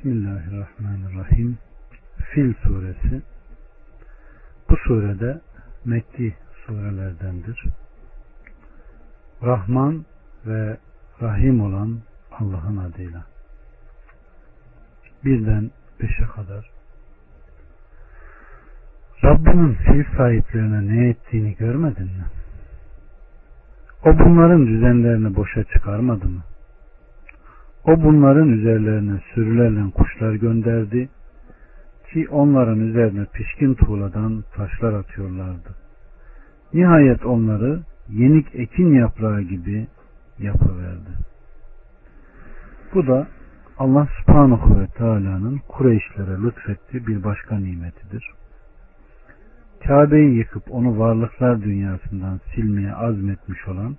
Bismillahirrahmanirrahim. Fil suresi. Bu surede Mekki surelerdendir. Rahman ve Rahim olan Allah'ın adıyla. Birden beşe kadar. Rabbinin fil sahiplerine ne ettiğini görmedin mi? O bunların düzenlerini boşa çıkarmadı mı? O bunların üzerlerine sürülerle kuşlar gönderdi ki onların üzerine pişkin tuğladan taşlar atıyorlardı. Nihayet onları yenik ekin yaprağı gibi yapıverdi. Bu da Allah subhanahu ve teala'nın Kureyşlere lütfettiği bir başka nimetidir. Kabe'yi yıkıp onu varlıklar dünyasından silmeye azmetmiş olan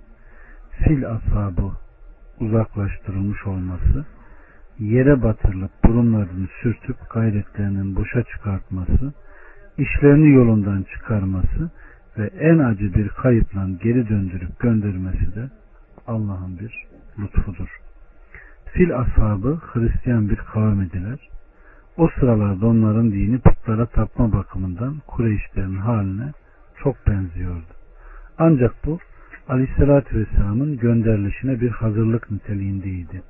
fil ashabı uzaklaştırılmış olması, yere batırılıp burunlarını sürtüp gayretlerinin boşa çıkartması, işlerini yolundan çıkarması ve en acı bir kayıpla geri döndürüp göndermesi de Allah'ın bir lütfudur. Fil ashabı Hristiyan bir kavim idiler. O sıralarda onların dini putlara tapma bakımından Kureyşlerin haline çok benziyordu. Ancak bu Aleyhisselatü Vesselam'ın gönderilişine bir hazırlık niteliğindeydi.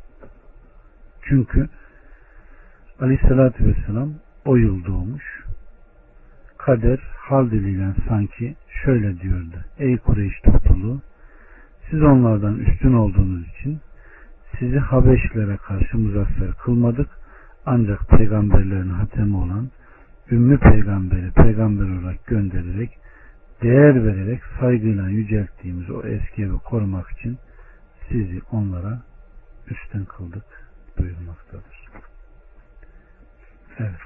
Çünkü Aleyhisselatü Vesselam o yıl doğmuş. Kader hal diliyle sanki şöyle diyordu. Ey Kureyş topluluğu siz onlardan üstün olduğunuz için sizi Habeşlere karşı muzaffer kılmadık ancak peygamberlerin hatemi olan Ümmü peygamberi peygamber olarak göndererek değer vererek saygıyla yücelttiğimiz o eski evi korumak için sizi onlara üstün kıldık buyurmaktadır. Evet.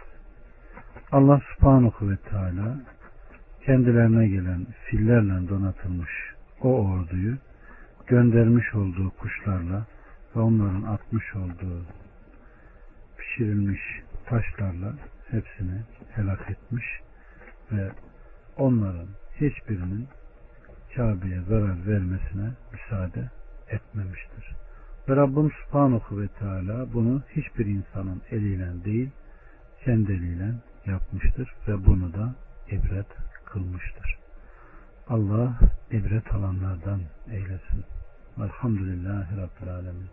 Allah subhanahu ve teala kendilerine gelen fillerle donatılmış o orduyu göndermiş olduğu kuşlarla ve onların atmış olduğu pişirilmiş taşlarla hepsini helak etmiş ve onların hiçbirinin Kabe'ye zarar vermesine müsaade etmemiştir. Ve Rabbim Subhanahu ve Teala bunu hiçbir insanın eliyle değil, kendi eliyle yapmıştır ve bunu da ibret kılmıştır. Allah ibret alanlardan eylesin. Velhamdülillahi Rabbil Alemin.